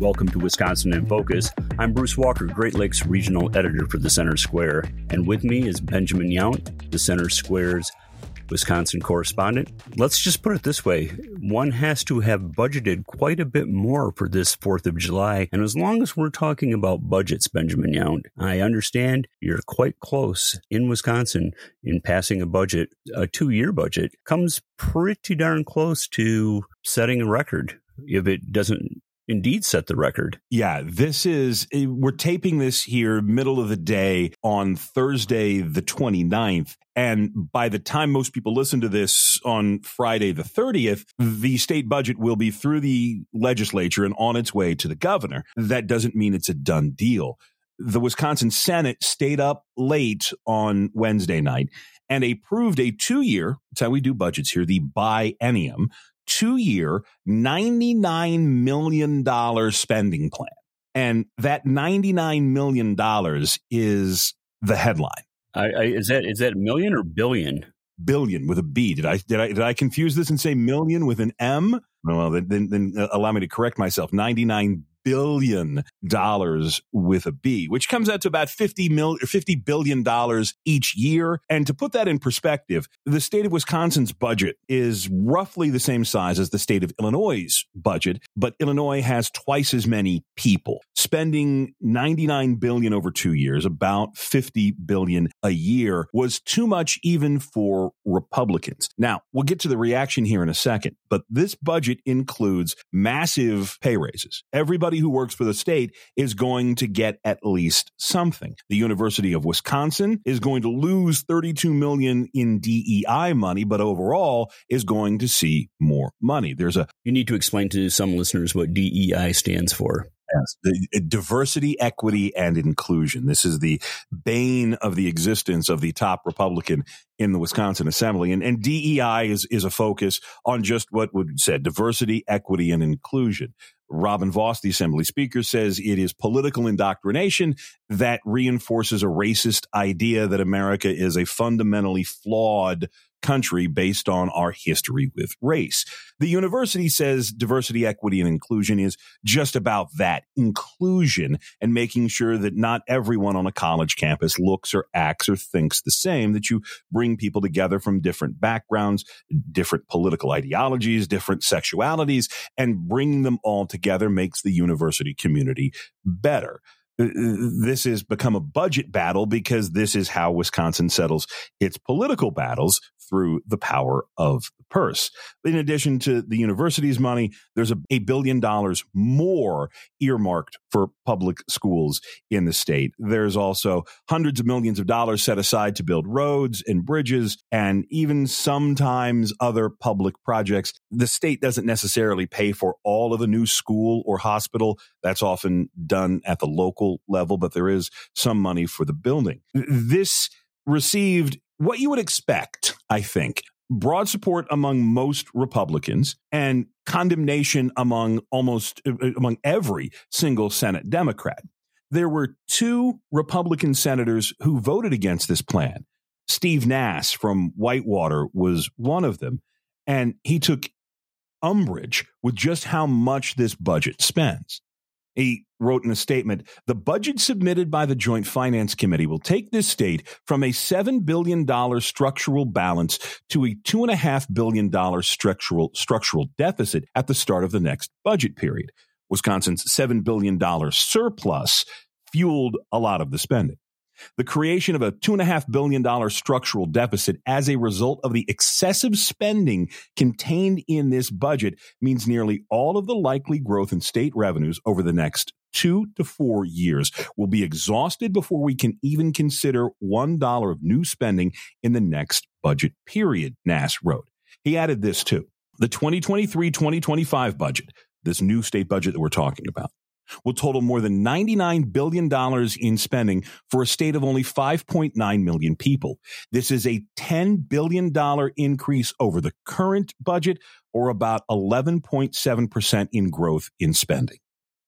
Welcome to Wisconsin in Focus. I'm Bruce Walker, Great Lakes Regional Editor for the Center Square, and with me is Benjamin Yount, the Center Square's Wisconsin correspondent. Let's just put it this way one has to have budgeted quite a bit more for this 4th of July. And as long as we're talking about budgets, Benjamin Yount, I understand you're quite close in Wisconsin in passing a budget. A two year budget comes pretty darn close to setting a record if it doesn't indeed set the record. Yeah, this is, eh, we're taping this here middle of the day on Thursday, the 29th. And by the time most people listen to this on Friday, the 30th, the state budget will be through the legislature and on its way to the governor. That doesn't mean it's a done deal. The Wisconsin Senate stayed up late on Wednesday night and approved a two year, that's how we do budgets here, the biennium two year, $99 million spending plan. And that $99 million is the headline. I, I, is that is that million or billion? Billion with a B. Did I did I did I confuse this and say million with an M? Well, then, then, then uh, allow me to correct myself. Ninety nine billion dollars with a B, which comes out to about 50 mil, 50 billion dollars each year. And to put that in perspective, the state of Wisconsin's budget is roughly the same size as the state of Illinois' budget, but Illinois has twice as many people spending 99 billion over two years, about 50 billion a year was too much even for Republicans. Now we'll get to the reaction here in a second, but this budget includes massive pay raises. Everybody everybody who works for the state is going to get at least something. The University of Wisconsin is going to lose 32 million in DEI money, but overall is going to see more money. There's a You need to explain to some listeners what DEI stands for. Yes, the, uh, diversity, equity, and inclusion. This is the bane of the existence of the top Republican in the Wisconsin Assembly, and, and DEI is is a focus on just what would said diversity, equity, and inclusion. Robin Vos, the Assembly Speaker, says it is political indoctrination that reinforces a racist idea that America is a fundamentally flawed country based on our history with race. The university says diversity, equity, and inclusion is just about that inclusion and making sure that not everyone on a college campus looks or acts or thinks the same, that you bring people together from different backgrounds, different political ideologies, different sexualities, and bring them all together makes the university community better uh, uh, this has become a budget battle because this is how Wisconsin settles its political battles through the power of the purse. In addition to the university's money, there's a, a billion dollars more earmarked for public schools in the state. There's also hundreds of millions of dollars set aside to build roads and bridges and even sometimes other public projects. The state doesn't necessarily pay for all of a new school or hospital. That's often done at the local level, but there is some money for the building. This received what you would expect, I think. Broad support among most Republicans and condemnation among almost uh, uh, among every single Senate Democrat. There were two Republican senators who voted against this plan. Steve Nass from Whitewater was one of them, and he took umbrage with just how much this budget spends. He wrote in a statement The budget submitted by the Joint Finance Committee will take this state from a $7 billion structural balance to a $2.5 billion structural, structural deficit at the start of the next budget period. Wisconsin's $7 billion surplus fueled a lot of the spending the creation of a $2.5 billion structural deficit as a result of the excessive spending contained in this budget means nearly all of the likely growth in state revenues over the next two to four years will be exhausted before we can even consider $1 of new spending in the next budget period, Nass wrote. He added this too. The 2023 2025 budget, this new state budget that we're talking about, will total more than $99 billion in spending for a state of only 5.9 million people. This is a $10 billion increase over the current budget or about 11.7% in growth in spending.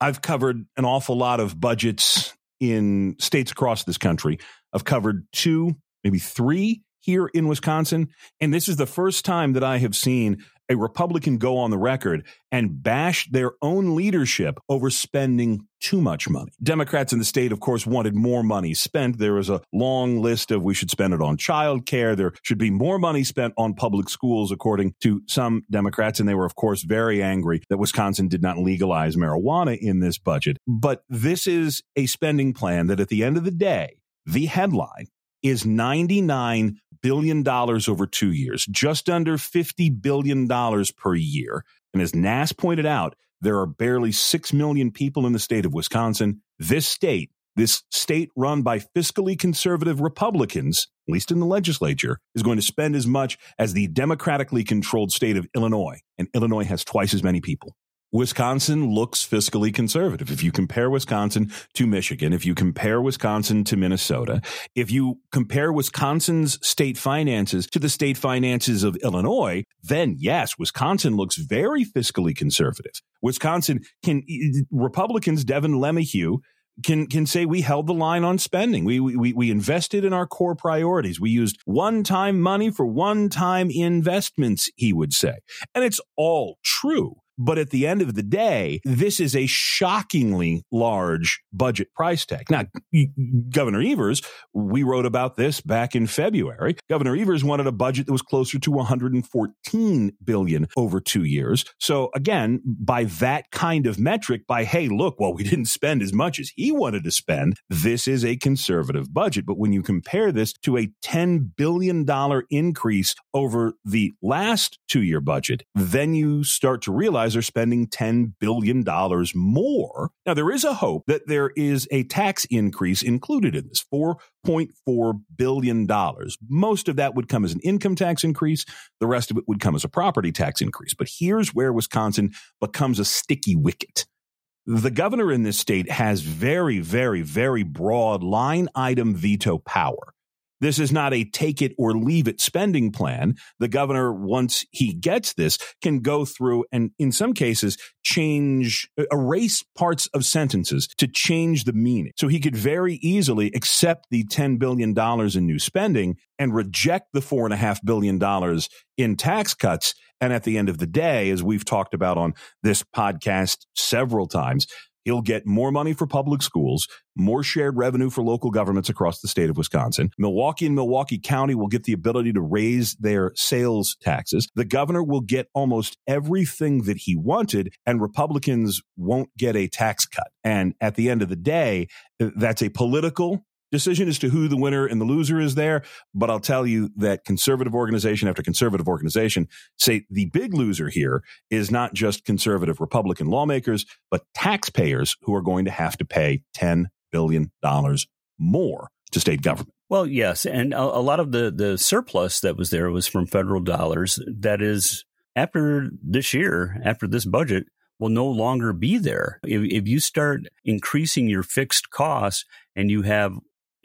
I've covered an awful lot of budgets in states across this country. I've covered two, maybe three here in Wisconsin. And this is the first time that I have seen a Republican go on the record and bash their own leadership over spending too much money. Democrats in the state, of course, wanted more money spent. There was a long list of we should spend it on child care. There should be more money spent on public schools, according to some Democrats. And they were, of course, very angry that Wisconsin did not legalize marijuana in this budget. But this is a spending plan that at the end of the day, the headline is $99 billion over two years, just under $50 billion per year. And as Nass pointed out, there are barely 6 million people in the state of Wisconsin. This state, this state run by fiscally conservative Republicans, at least in the legislature, is going to spend as much as the democratically controlled state of Illinois. And Illinois has twice as many people. Wisconsin looks fiscally conservative. If you compare Wisconsin to Michigan, if you compare Wisconsin to Minnesota, if you compare Wisconsin's state finances to the state finances of Illinois, then yes, Wisconsin looks very fiscally conservative. Wisconsin can, Republicans, Devin LeMahieu, can can say we held the line on spending. We we we invested in our core priorities. We used one time money for one time investments. He would say, and it's all true. But at the end of the day, this is a shockingly large budget price tag. Now, Governor Evers, we wrote about this back in February. Governor Evers wanted a budget that was closer to 114 billion over two years. So again, by that kind of metric, by, hey, look, well, we didn't spend as much as he wanted to spend, this is a conservative budget. But when you compare this to a $10 billion increase over the last two year budget, then you start to realize are spending $10 billion more. Now, there is a hope that there is a tax increase included in this $4.4 billion. Most of that would come as an income tax increase, the rest of it would come as a property tax increase. But here's where Wisconsin becomes a sticky wicket the governor in this state has very, very, very broad line item veto power. This is not a take it or leave it spending plan. The governor, once he gets this, can go through and in some cases change, erase parts of sentences to change the meaning. So he could very easily accept the $10 billion in new spending and reject the $4.5 billion in tax cuts. And at the end of the day, as we've talked about on this podcast several times, He'll get more money for public schools, more shared revenue for local governments across the state of Wisconsin. Milwaukee and Milwaukee County will get the ability to raise their sales taxes. The governor will get almost everything that he wanted, and Republicans won't get a tax cut. And at the end of the day, that's a political decision as to who the winner and the loser is there. But I'll tell you that conservative organization after conservative organization say the big loser here is not just conservative Republican lawmakers, but taxpayers who are going to have to pay $10 billion more to state government. Well, yes. And a, a lot of the, the surplus that was there was from federal dollars. That is, after this year, after this budget, will no longer be there. If, if you start increasing your fixed costs and you have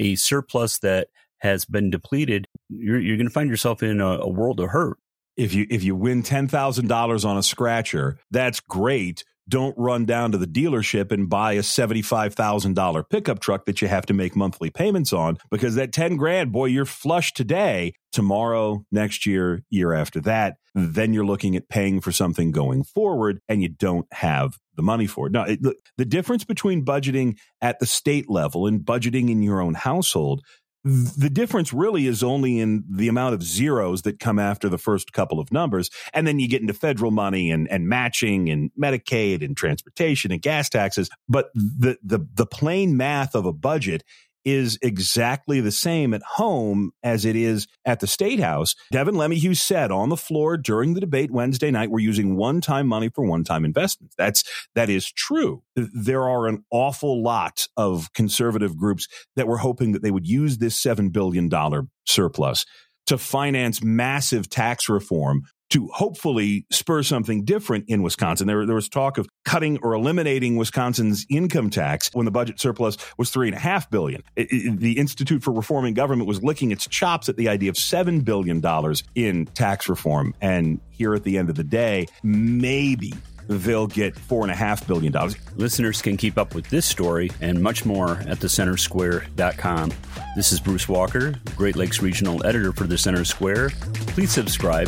a surplus that has been depleted, you're, you're going to find yourself in a, a world of hurt. If you if you win ten thousand dollars on a scratcher, that's great don't run down to the dealership and buy a $75,000 pickup truck that you have to make monthly payments on because that 10 grand, boy, you're flush today, tomorrow, next year, year after that. Then you're looking at paying for something going forward and you don't have the money for it. Now, it, the difference between budgeting at the state level and budgeting in your own household the difference really is only in the amount of zeros that come after the first couple of numbers. And then you get into federal money and, and matching and Medicaid and transportation and gas taxes. But the, the, the plain math of a budget is exactly the same at home as it is at the state house. Devin LeMahieu said on the floor during the debate Wednesday night, we're using one-time money for one-time investments. That's that is true. There are an awful lot of conservative groups that were hoping that they would use this seven billion dollar surplus to finance massive tax reform to hopefully spur something different in Wisconsin. There, there was talk of cutting or eliminating Wisconsin's income tax when the budget surplus was three and a half billion. It, it, the Institute for Reforming Government was licking its chops at the idea of seven billion dollars in tax reform. And here at the end of the day, maybe they'll get four and a half billion dollars. Listeners can keep up with this story and much more at thecentersquare.com. This is Bruce Walker, Great Lakes Regional Editor for the Center Square. Please subscribe